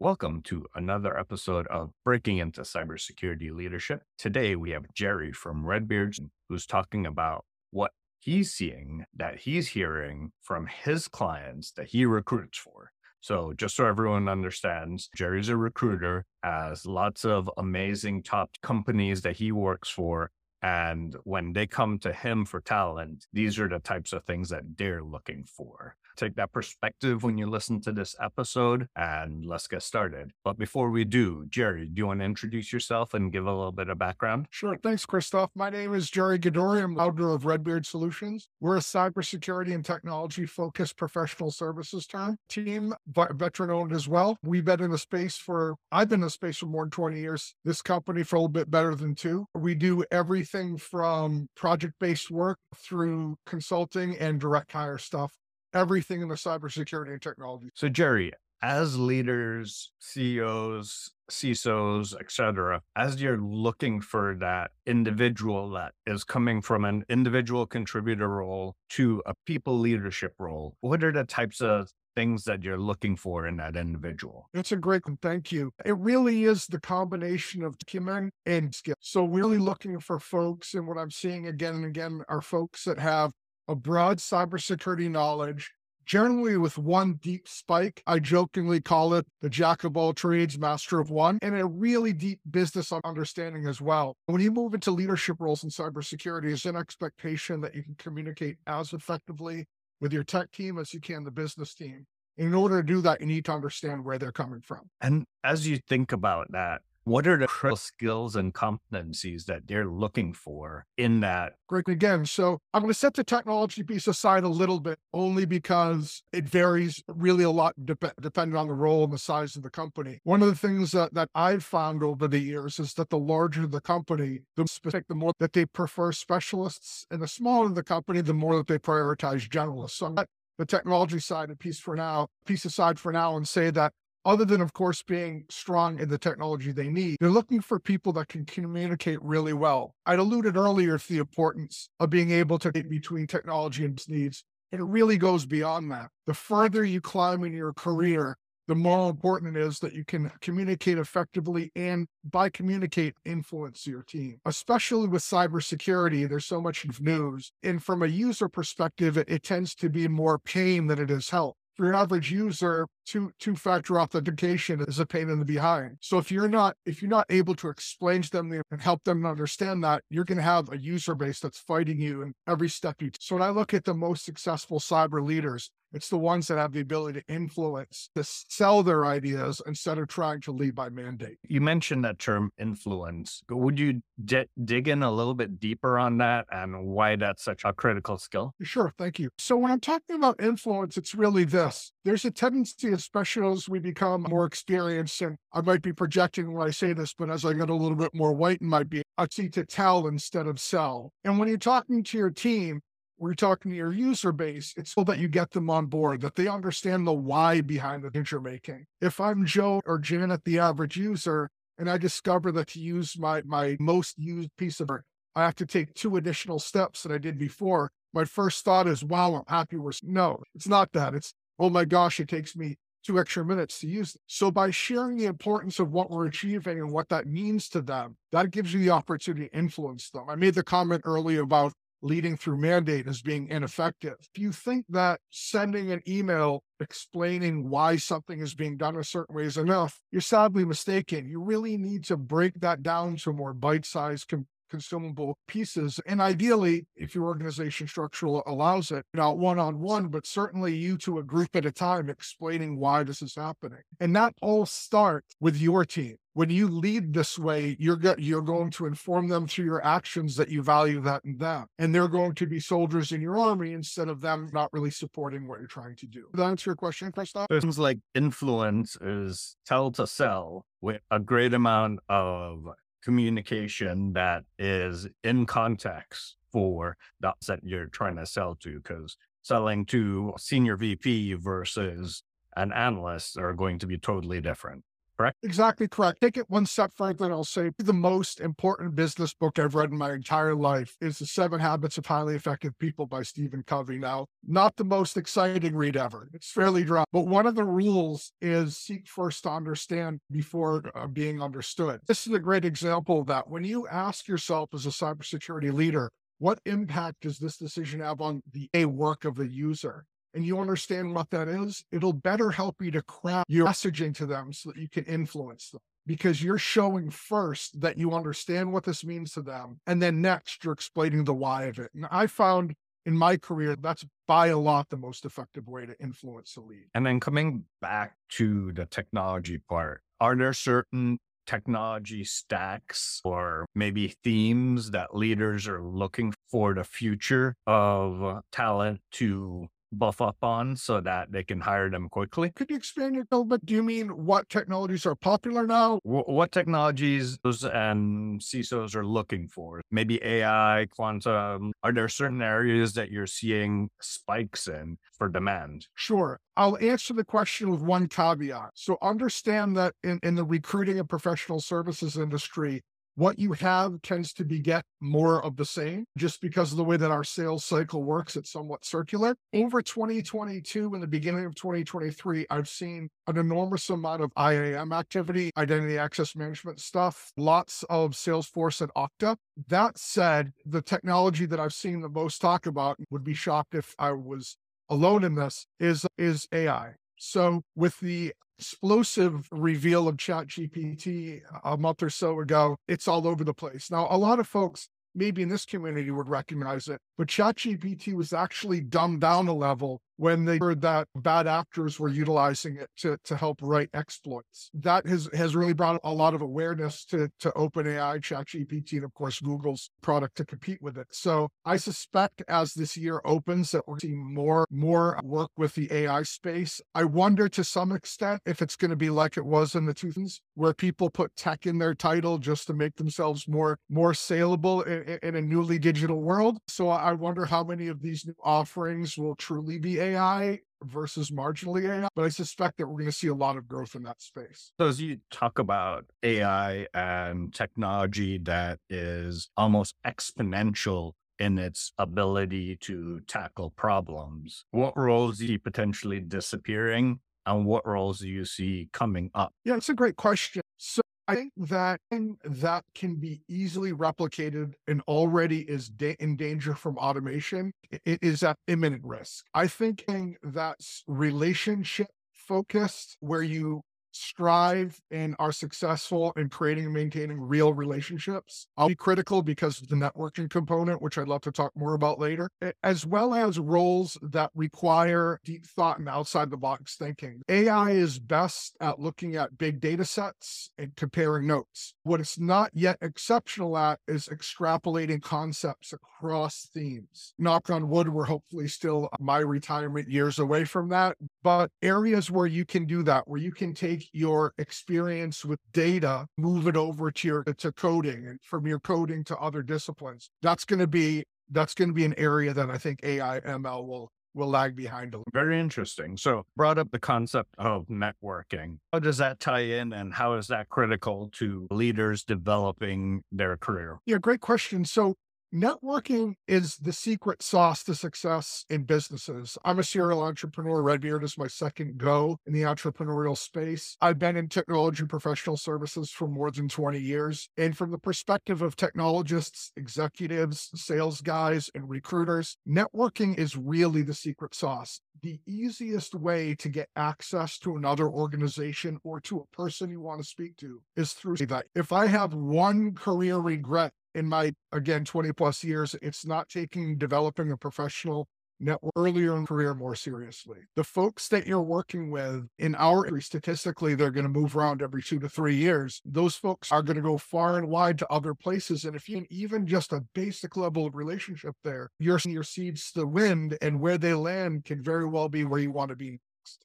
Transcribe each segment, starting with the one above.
Welcome to another episode of Breaking into Cybersecurity Leadership. Today we have Gerry from Redbeards who's talking about what he's seeing that he's hearing from his clients that he recruits for. So, just so everyone understands, Gerry's a recruiter, has lots of amazing top companies that he works for. And when they come to him for talent, these are the types of things that they're looking for take that perspective when you listen to this episode and let's get started. But before we do, Gerry, do you want to introduce yourself and give a little bit of background? Sure. Thanks, Christophe. My name is Gerry Gadoury. I'm founder of Redbeard Solutions. We're a cybersecurity and technology focused professional services team, team, veteran owned as well. We've been in the space for, I've been in the space for more than 20 years. This company for a little bit better than two. We do everything from project based work through consulting and direct hire stuff everything in the cybersecurity and technology. So, Gerry, as leaders, CEOs, CISOs, etc., as you're looking for that individual that is coming from an individual contributor role to a people leadership role, what are the types of things that you're looking for in that individual? That's a great one. Thank you. It really is the combination of human and skill. So, really looking for folks, and what I'm seeing again and again are folks that have a broad cybersecurity knowledge, generally with one deep spike. I jokingly call it the jack of all trades, master of one, and a really deep business understanding as well. When you move into leadership roles in cybersecurity, there's an expectation that you can communicate as effectively with your tech team as you can the business team. In order to do that, you need to understand where they're coming from. And as you think about that, what are the critical skills and competencies that they're looking for in that? Great. Again, so I'm going to set the technology piece aside a little bit only because it varies really a lot de- depending on the role and the size of the company. One of the things that, that I've found over the years is that the larger the company, the specific, the more that they prefer specialists, and the smaller the company, the more that they prioritize generalists. So I'm the technology side a piece for now, piece aside for now, and say that other than, of course, being strong in the technology they need, they're looking for people that can communicate really well. I'd alluded earlier to the importance of being able to get between technology and needs. It really goes beyond that. The further you climb in your career, the more important it is that you can communicate effectively and by communicate influence your team especially with cybersecurity there's so much news and from a user perspective it, it tends to be more pain than it is help for your average user, two two factor authentication is a pain in the behind. So if you're not if you're not able to explain to them and help them understand that, you're going to have a user base that's fighting you in every step you. Take. So when I look at the most successful cyber leaders, it's the ones that have the ability to influence, to sell their ideas instead of trying to lead by mandate. You mentioned that term influence. Would you d- dig in a little bit deeper on that and why that's such a critical skill? Sure. Thank you. So, when I'm talking about influence, it's really this there's a tendency, especially as we become more experienced, and I might be projecting when I say this, but as I get a little bit more white in my being, I see to tell instead of sell. And when you're talking to your team, we're talking to your user base, it's so that you get them on board, that they understand the why behind the things you're making. If I'm Joe or Janet, the average user, and I discover that to use my, my most used piece of art, I have to take two additional steps that I did before. My first thought is, wow, I'm happy with. No, it's not that. It's, oh my gosh, it takes me two extra minutes to use it. So by sharing the importance of what we're achieving and what that means to them, that gives you the opportunity to influence them. I made the comment earlier about leading through mandate as being ineffective. If you think that sending an email explaining why something is being done a certain way is enough, you're sadly mistaken. You really need to break that down to more bite sized consumable pieces. And ideally, if your organization structure allows it, not one on one, but certainly you to a group at a time explaining why this is happening. And that all starts with your team. When you lead this way, you're go- you're going to inform them through your actions that you value that in them, and they're going to be soldiers in your army instead of them not really supporting what you're trying to do. Did that answer your question, Christophe? Seems like influence is tell to sell with a great amount of communication that is in context for the that you're trying to sell to because selling to senior VP versus an analyst are going to be totally different correct? Exactly correct. Take it one step further, and I'll say the most important business book I've read in my entire life is The Seven Habits of Highly Effective People by Stephen Covey. Now, not the most exciting read ever. It's fairly dry, but one of the rules is seek first to understand before uh, being understood. This is a great example of that. When you ask yourself as a cybersecurity leader, what impact does this decision have on the a work of the user? And you understand what that is, it'll better help you to craft your messaging to them so that you can influence them because you're showing first that you understand what this means to them. And then next, you're explaining the why of it. And I found in my career, that's by a lot the most effective way to influence a lead. And then coming back to the technology part, are there certain technology stacks or maybe themes that leaders are looking for the future of talent to buff up on so that they can hire them quickly. Could you expand a little bit? Do you mean what technologies are popular now? what technologies those um, and CISOs are looking for? Maybe AI, quantum. Are there certain areas that you're seeing spikes in for demand? Sure. I'll answer the question with one caveat. So understand that in, in the recruiting and professional services industry, what you have tends to beget more of the same just because of the way that our sales cycle works. It's somewhat circular. Over 2022 and the beginning of 2023, I've seen an enormous amount of IAM activity, identity access management stuff, lots of Salesforce and Okta. That said, the technology that I've seen the most talk about would be shocked if I was alone in this is is AI. So with the explosive reveal of ChatGPT a month or so ago, it's all over the place. Now, a lot of folks maybe in this community would recognize it, but ChatGPT was actually dumbed down a level when they heard that bad actors were utilizing it to, to help write exploits. That has, has really brought a lot of awareness to, to OpenAI, ChatGPT, and of course, Google's product to compete with it. So I suspect as this year opens that we're seeing more, more work with the AI space. I wonder to some extent if it's going to be like it was in the 2000s, where people put tech in their title just to make themselves more, more saleable in, in a newly digital world. So I wonder how many of these new offerings will truly be AI AI versus marginally AI, but I suspect that we're going to see a lot of growth in that space. So, as you talk about AI and technology that is almost exponential in its ability to tackle problems, what roles do you potentially disappearing and what roles do you see coming up? Yeah, it's a great question. So, I think that that can be easily replicated and already is da- in danger from automation it is at imminent risk. I think that's relationship focused where you strive and are successful in creating and maintaining real relationships. I'll be critical because of the networking component, which I'd love to talk more about later, as well as roles that require deep thought and outside the box thinking. AI is best at looking at big data sets and comparing notes. What it's not yet exceptional at is extrapolating concepts across themes. Knock on wood, we're hopefully still my retirement years away from that, but areas where you can do that, where you can take your experience with data, move it over to your to coding and from your coding to other disciplines. That's going to be that's going to be an area that I think AI ML will will lag behind a little. Very interesting. So brought up the concept of networking. How does that tie in and how is that critical to leaders developing their career? Yeah, great question. So Networking is the secret sauce to success in businesses. I'm a serial entrepreneur. Redbeard is my second go in the entrepreneurial space. I've been in technology professional services for more than 20 years. And from the perspective of technologists, executives, sales guys, and recruiters, networking is really the secret sauce. The easiest way to get access to another organization or to a person you want to speak to is through that. If I have one career regret in my again 20 plus years it's not taking developing a professional network earlier in career more seriously the folks that you're working with in our industry, statistically they're going to move around every two to three years those folks are going to go far and wide to other places and if you even just a basic level of relationship there your seeds to the wind and where they land can very well be where you want to be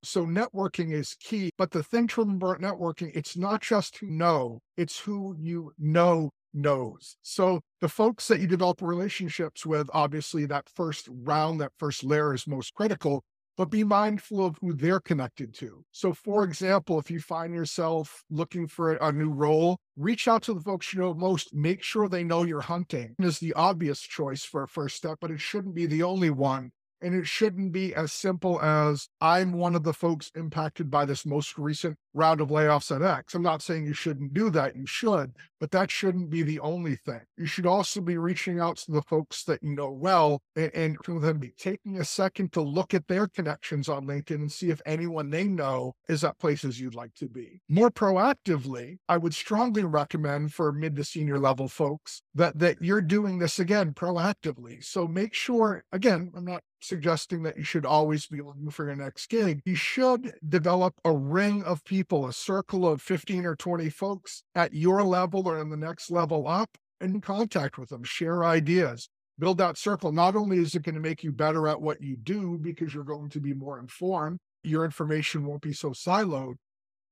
so networking is key. But the thing to remember networking, it's not just who know, it's who you know knows. So the folks that you develop relationships with, obviously that first round, that first layer is most critical, but be mindful of who they're connected to. So for example, if you find yourself looking for a new role, reach out to the folks you know most, make sure they know you're hunting is the obvious choice for a first step, but it shouldn't be the only one. And it shouldn't be as simple as I'm one of the folks impacted by this most recent round of layoffs at X. I'm not saying you shouldn't do that. You should, but that shouldn't be the only thing. You should also be reaching out to the folks that you know well and, and to them be taking a second to look at their connections on LinkedIn and see if anyone they know is at places you'd like to be. More proactively, I would strongly recommend for mid to senior level folks that that you're doing this again proactively. So make sure, again, I'm not suggesting that you should always be looking for your next gig. You should develop a ring of people a circle of 15 or 20 folks at your level or in the next level up, and contact with them, share ideas, build that circle. Not only is it going to make you better at what you do because you're going to be more informed, your information won't be so siloed,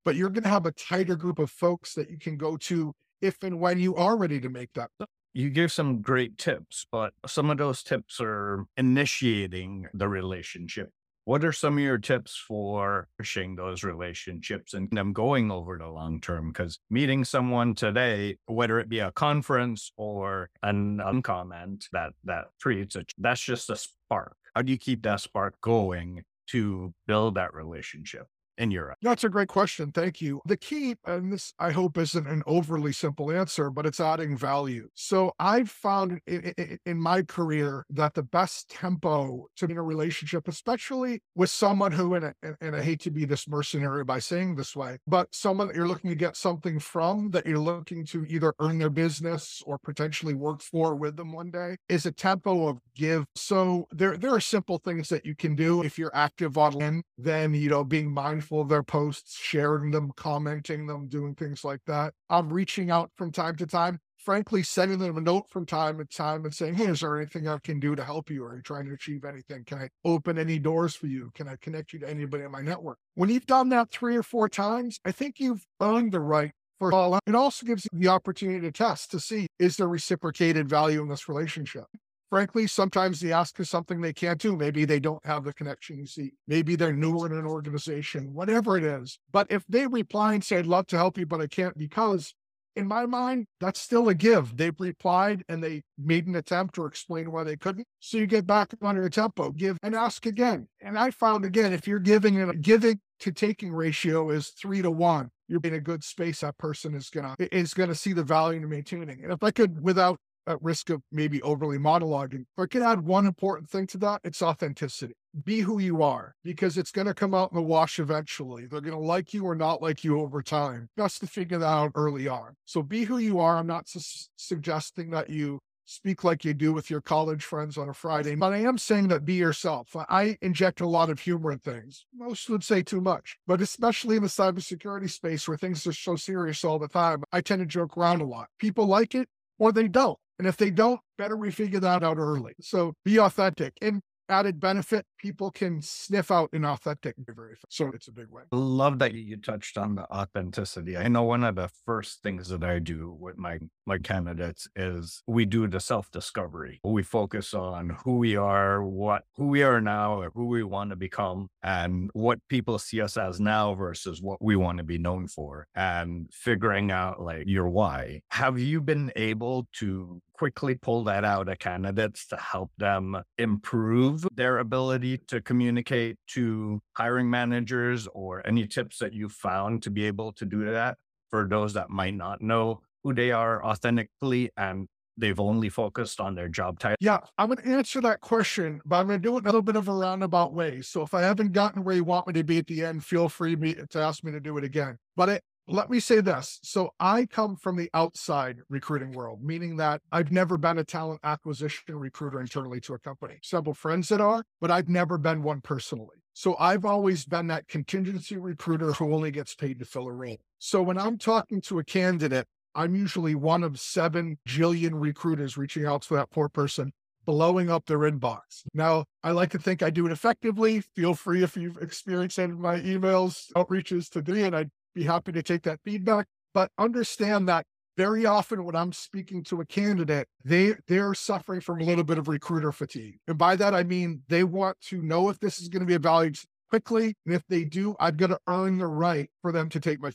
but you're going to have a tighter group of folks that you can go to if and when you are ready to make that. You give some great tips, but some of those tips are initiating the relationship what are some of your tips for pushing those relationships and them going over the long term? Because meeting someone today, whether it be a conference or an uncomment that that creates a that's just a spark. How do you keep that spark going to build that relationship? In Europe? That's a great question. Thank you. The key, and this I hope isn't an overly simple answer, but it's adding value. So I've found in, in, in my career that the best tempo to be in a relationship, especially with someone who, and, and I hate to be this mercenary by saying this way, but someone that you're looking to get something from, that you're looking to either earn their business or potentially work for with them one day, is a tempo of give. So there, there are simple things that you can do if you're active online, then, you know, being mindful mindful of their posts, sharing them, commenting them, doing things like that. I'm reaching out from time to time, frankly, sending them a note from time to time and saying, Hey, is there anything I can do to help you? Are you trying to achieve anything? Can I open any doors for you? Can I connect you to anybody in my network? When you've done that three or four times, I think you've earned the right for all. It also gives you the opportunity to test to see is there reciprocated value in this relationship? Frankly, sometimes they ask for something they can't do. Maybe they don't have the connection you see. Maybe they're newer in an organization, whatever it is. But if they reply and say, I'd love to help you, but I can't because, in my mind, that's still a give. They've replied and they made an attempt to explain why they couldn't. So you get back on your tempo, give and ask again. And I found again, if you're giving a giving to taking ratio is three to one, you're in a good space. That person is gonna is gonna see the value in maintaining. And if I could, without at risk of maybe overly monologuing. but I can add one important thing to that, it's authenticity. Be who you are because it's going to come out in the wash eventually. They're going to like you or not like you over time. Best to figure that out early on. So be who you are. I'm not su- suggesting that you speak like you do with your college friends on a Friday, but I am saying that be yourself. I inject a lot of humor in things. Most would say too much, but especially in the cybersecurity space where things are so serious all the time, I tend to joke around a lot. People like it or they don't. And if they don't, better we figure that out early. So be authentic. And added benefit, people can sniff out inauthentic very fast. So it's a big win. Love that you touched on the authenticity. I know one of the first things that I do with my my candidates is we do the self-discovery. We focus on who we are, what who we are now, who we want to become, and what people see us as now versus what we want to be known for, and figuring out like your why. Have you been able to quickly pull that out of candidates to help them improve their ability to communicate to hiring managers or any tips that you found to be able to do that for those that might not know who they are authentically and they've only focused on their job title? Yeah, I'm going to answer that question, but I'm going to do it in a little bit of a roundabout way. So if I haven't gotten where you want me to be at the end, feel free to ask me to do it again. But it, let me say this. So I come from the outside recruiting world, meaning that I've never been a talent acquisition recruiter internally to a company. Several friends that are, but I've never been one personally. So I've always been that contingency recruiter who only gets paid to fill a role. So when I'm talking to a candidate, I'm usually one of seven jillion recruiters reaching out to that poor person, blowing up their inbox. Now, I like to think I do it effectively. Feel free if you've experienced any of my emails, outreaches today, and I'd be happy to take that feedback. But understand that very often when I'm speaking to a candidate, they they're suffering from a little bit of recruiter fatigue. And by that I mean they want to know if this is going to be a value quickly. And if they do, I've got to earn the right for them to take my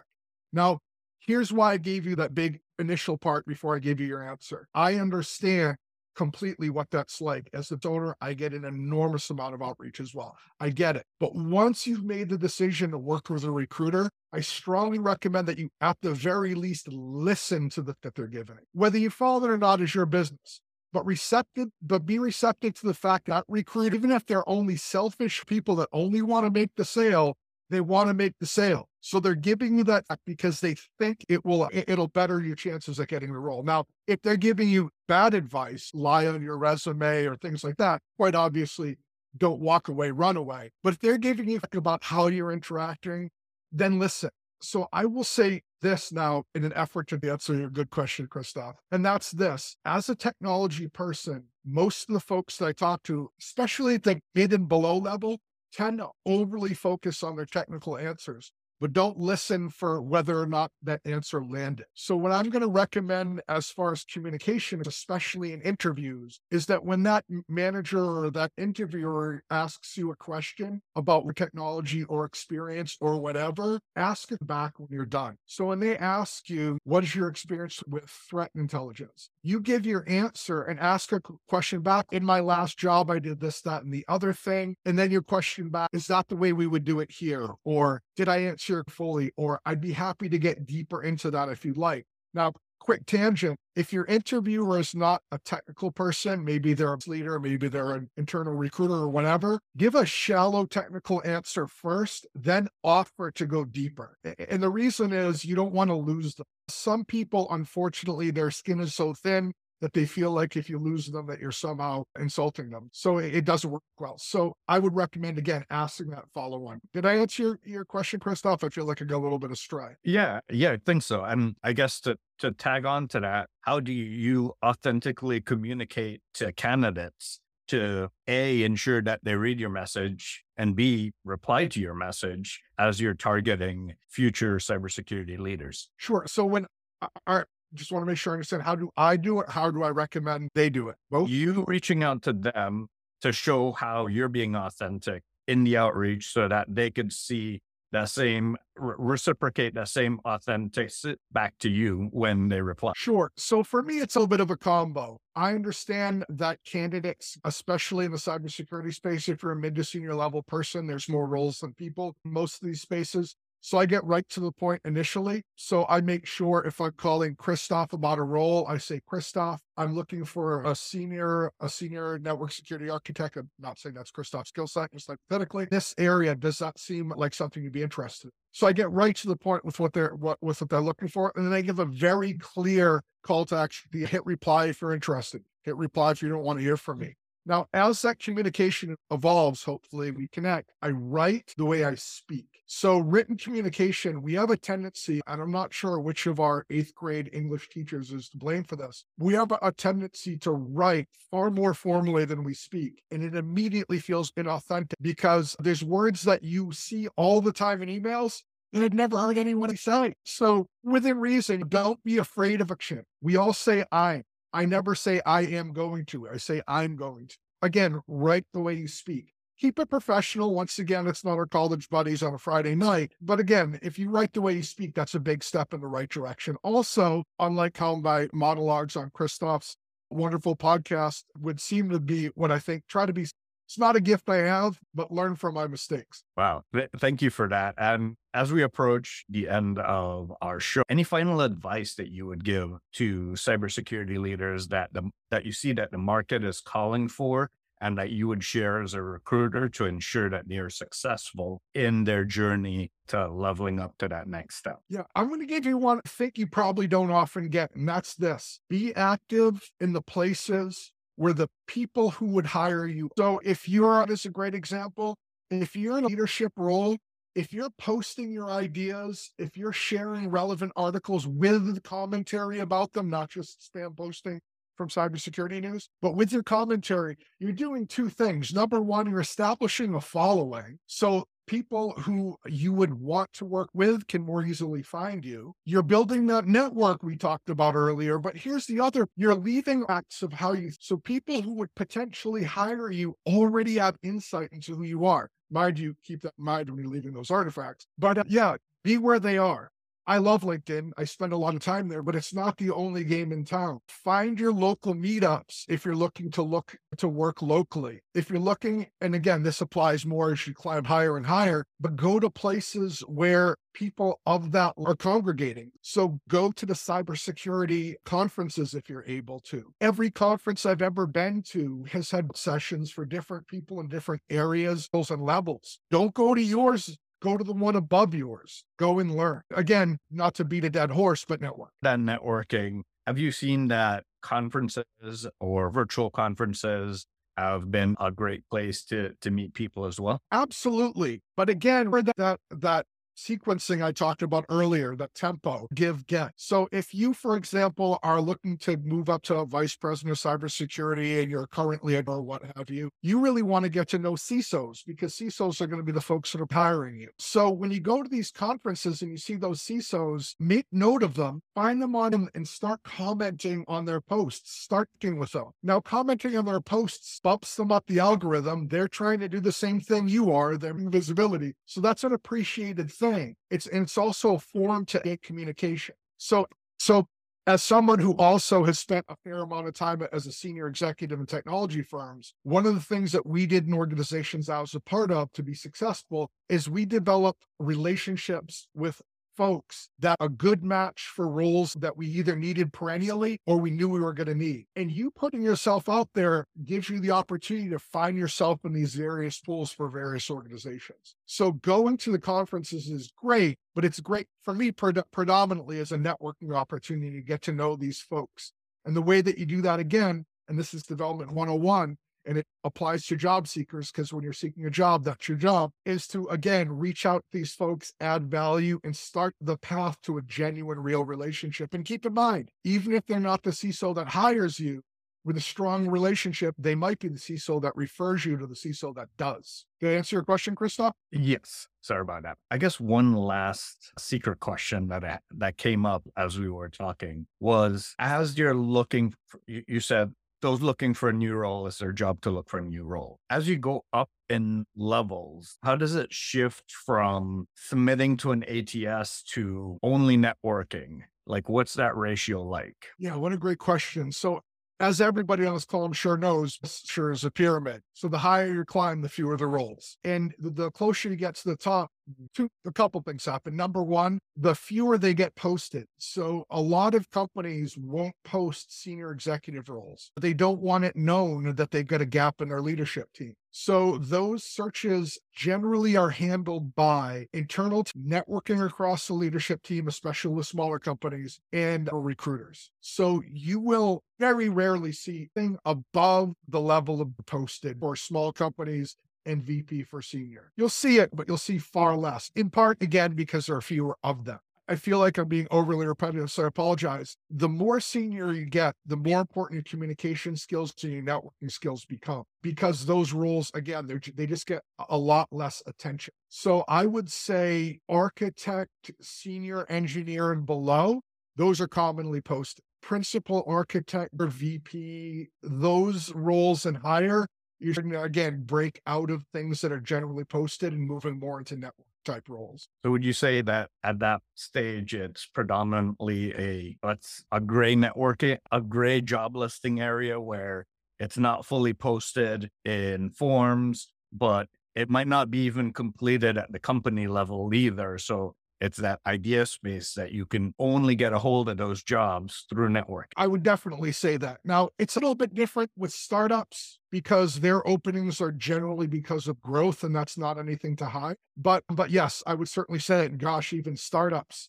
now Here's why I gave you that big initial part before I gave you your answer. I understand completely what that's like. As the donor, I get an enormous amount of outreach as well. I get it. But once you've made the decision to work with a recruiter, I strongly recommend that you, at the very least, listen to the that they're giving. Whether you follow it or not is your business. But receptive, but be receptive to the fact that recruit, even if they're only selfish people that only want to make the sale, they want to make the sale. So they're giving you that because they think it will it'll better your chances of getting the role. Now, if they're giving you bad advice, lie on your resume or things like that, quite obviously don't walk away, run away. But if they're giving you about how you're interacting, then listen. So I will say this now in an effort to answer your good question, Christophe. And that's this. As a technology person, most of the folks that I talk to, especially at the mid and below level, tend to overly focus on their technical answers but don't listen for whether or not that answer landed. So, what I'm going to recommend as far as communication, especially in interviews, is that when that manager or that interviewer asks you a question about technology or experience or whatever, ask it back when you're done. So, when they ask you, What is your experience with threat intelligence? You give your answer and ask a question back. In my last job, I did this, that, and the other thing. And then your question back, Is that the way we would do it here? Or did I answer fully? Or I'd be happy to get deeper into that if you'd like. Now, quick tangent if your interviewer is not a technical person, maybe they're a leader, maybe they're an internal recruiter or whatever, give a shallow technical answer first, then offer to go deeper. And the reason is you don't want to lose them. Some people, unfortunately, their skin is so thin that they feel like if you lose them that you're somehow insulting them. So it, doesn't work well. So I would recommend again asking that follow on. Did I answer your, your question, Christophe? I feel like I got a little bit astray. Yeah, yeah, I think so. And I guess to to tag on to that, how do you authentically communicate to candidates to A, ensure that they read your message and B, reply to your message as you're targeting future cybersecurity leaders? Sure. So when uh, our just want to make sure I understand how do I do it? How do I recommend they do it? Both? You reaching out to them to show how you're being authentic in the outreach so that they could see that same reciprocate that same authenticity back to you when they reply. Sure. So for me, it's a little bit of a combo. I understand that candidates, especially in the cybersecurity space, if you're a mid to senior level person, there's more roles than people. Most of these spaces, so I get right to the point initially. So I make sure if I'm calling Christophe about a role, I say, Christophe, I'm looking for a senior, a senior network security architect. I'm not saying that's Christophe's skill set, just hypothetically. This area does not seem like something you'd be interested in. So I get right to the point with what they're what with what they're looking for. And then I give a very clear call to action. Hit reply if you're interested. Hit reply if you don't want to hear from me. Now, as that communication evolves, hopefully we connect. I write the way I speak. So, written communication, we have a tendency, and I'm not sure which of our eighth grade English teachers is to blame for this. We have a tendency to write far more formally than we speak, and it immediately feels inauthentic because there's words that you see all the time in emails and I'd never heard anyone to say. So, within reason, don't be afraid of a action. We all say I. I never say I am going to. I say I'm going to. Again, write the way you speak. Keep it professional. Once again, it's not our college buddies on a Friday night. But again, if you write the way you speak, that's a big step in the right direction. Also, unlike how my monologues on Christophe's wonderful podcast would seem to be what I think try to be it's not a gift I have, but learn from my mistakes. Wow. Th- thank you for that. And as we approach the end of our show, any final advice that you would give to cybersecurity leaders that the, that you see that the market is calling for and that you would share as a recruiter to ensure that they're successful in their journey to leveling up to that next step? Yeah, I'm going to give you one I think you probably don't often get, and that's this be active in the places where the people who would hire you. So if you're, this is a great example, if you're in a leadership role, if you're posting your ideas, if you're sharing relevant articles with commentary about them, not just spam posting from cybersecurity news, but with your commentary, you're doing two things. Number one, you're establishing a following. So people who you would want to work with can more easily find you. You're building that network we talked about earlier, but here's the other you're leaving acts of how you, so people who would potentially hire you already have insight into who you are. Mind you, keep that in mind when you're leaving those artifacts. But uh, yeah, be where they are. I love LinkedIn. I spend a lot of time there, but it's not the only game in town. Find your local meetups if you're looking to look to work locally. If you're looking, and again, this applies more as you climb higher and higher, but go to places where people of that are congregating. So go to the cybersecurity conferences if you're able to. Every conference I've ever been to has had sessions for different people in different areas and levels. Don't go to yours go to the one above yours, go and learn. Again, not to beat a dead horse, but network. That networking. Have you seen that conferences or virtual conferences have been a great place to to meet people as well? Absolutely. But again, that that, that sequencing I talked about earlier, that tempo, give, get. So if you, for example, are looking to move up to a vice president of cybersecurity and you're currently or what have you, you really want to get to know CISOs because CISOs are going to be the folks that are hiring you. So when you go to these conferences and you see those CISOs, make note of them, find them on them and start commenting on their posts, start with them. Now, commenting on their posts bumps them up the algorithm. They're trying to do the same thing you are, their visibility. So that's an appreciated thing thing. It's and it's also a form to get communication. So so as someone who also has spent a fair amount of time as a senior executive in technology firms, one of the things that we did in organizations I was a part of to be successful is we developed relationships with folks that a good match for roles that we either needed perennially or we knew we were going to need. And you putting yourself out there gives you the opportunity to find yourself in these various pools for various organizations. So going to the conferences is great, but it's great for me pred- predominantly as a networking opportunity to get to know these folks. And the way that you do that again, and this is development 101, and it applies to job seekers because when you're seeking a job, that's your job, is to again reach out to these folks, add value, and start the path to a genuine, real relationship. And keep in mind, even if they're not the CISO that hires you, with a strong relationship, they might be the CISO that refers you to the CISO that does. Did I answer your question, Christophe? Yes. Sorry about that. I guess one last secret question that I, that came up as we were talking was as you're looking, for, you, you said those looking for a new role, it's their job to look for a new role. As you go up in levels, how does it shift from submitting to an ATS to only networking? Like, what's that ratio like? Yeah, what a great question. So, as everybody on this call, I'm sure knows, sure is a pyramid. So the higher you climb, the fewer the roles. And the, closer you get to the top, two, a couple things happen. Number one, the fewer they get posted. So a lot of companies won't post senior executive roles. They don't want it known that they've got a gap in their leadership team. So those searches generally are handled by internal networking across the leadership team, especially with smaller companies and recruiters. So you will very rarely see thing above the level of posted for small companies and VP for senior. You'll see it, but you'll see far less, in part, again, because there are fewer of them. I feel like I'm being overly repetitive, so I apologize. The more senior you get, the more important your communication skills and your networking skills become because those roles, again, they just get a lot less attention. So I would say architect, senior engineer, and below, those are commonly posted. Principal architect or VP, those roles and higher, you should again break out of things that are generally posted and moving more into network. Type roles. So would you say that at that stage it's predominantly a what's a gray networking, a gray job listing area where it's not fully posted in forms, but it might not be even completed at the company level either. So it's that idea space that you can only get a hold of those jobs through network. I would definitely say that. Now, it's a little bit different with startups because their openings are generally because of growth and that's not anything to hide. But but yes, I would certainly say it. Gosh, even startups.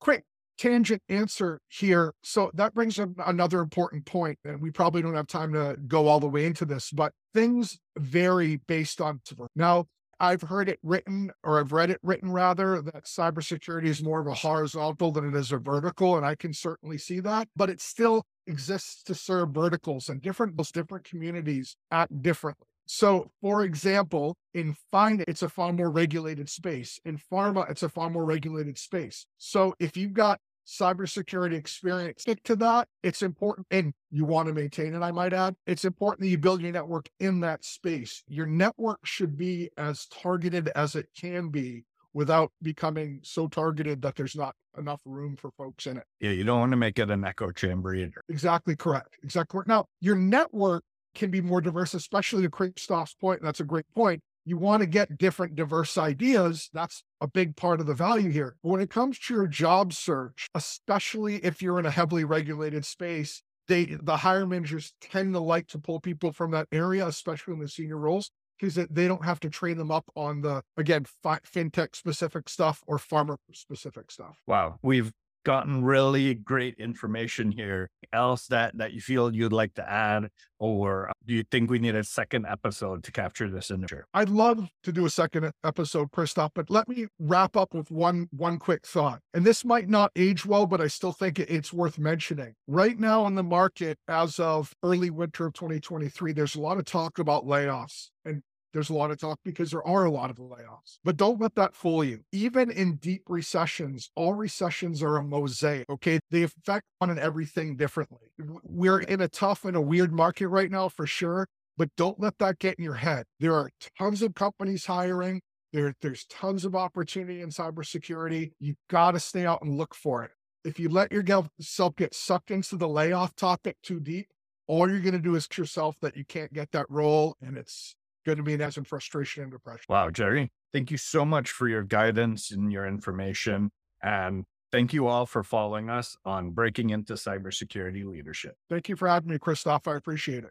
Quick tangent answer here. So that brings up another important point, and we probably don't have time to go all the way into this, but things vary based on now I've heard it written, or I've read it written rather, that cybersecurity is more of a horizontal than it is a vertical. And I can certainly see that, but it still exists to serve verticals and different, those different communities act differently. So, for example, in finance, it's a far more regulated space. In pharma, it's a far more regulated space. So, if you've got cybersecurity experience, stick to that. It's important and you want to maintain it, I might add. It's important that you build your network in that space. Your network should be as targeted as it can be without becoming so targeted that there's not enough room for folks in it. Yeah, you don't want to make it an echo chamber either. Exactly correct. Exactly correct. Now, your network can be more diverse, especially to Christophe's point. And that's a great point you want to get different diverse ideas. That's a big part of the value here. But when it comes to your job search, especially if you're in a heavily regulated space, they the hiring managers tend to like to pull people from that area, especially in the senior roles, because they don't have to train them up on the again fi- fintech specific stuff or pharma specific stuff. Wow, we've gotten really great information here. Else that that you feel you'd like to add, or uh, do you think we need a second episode to capture this in? I'd love to do a second episode, Christophe, but let me wrap up with one one quick thought. And this might not age well, but I still think it's worth mentioning. Right now in the market, as of early winter of 2023, there's a lot of talk about layoffs. And there's a lot of talk because there are a lot of layoffs. But don't let that fool you. Even in deep recessions, all recessions are a mosaic. Okay. They affect one and everything differently. We're in a tough and a weird market right now for sure. But don't let that get in your head. There are tons of companies hiring. There, there's tons of opportunity in cybersecurity. You've got to stay out and look for it. If you let yourself get sucked into the layoff topic too deep, all you're going to do is yourself that you can't get that role and it's going to be an some frustration and depression. Wow, Gerry, thank you so much for your guidance and your information. And thank you all for following us on Breaking into Cybersecurity Leadership. Thank you for having me, Christophe. I appreciate it.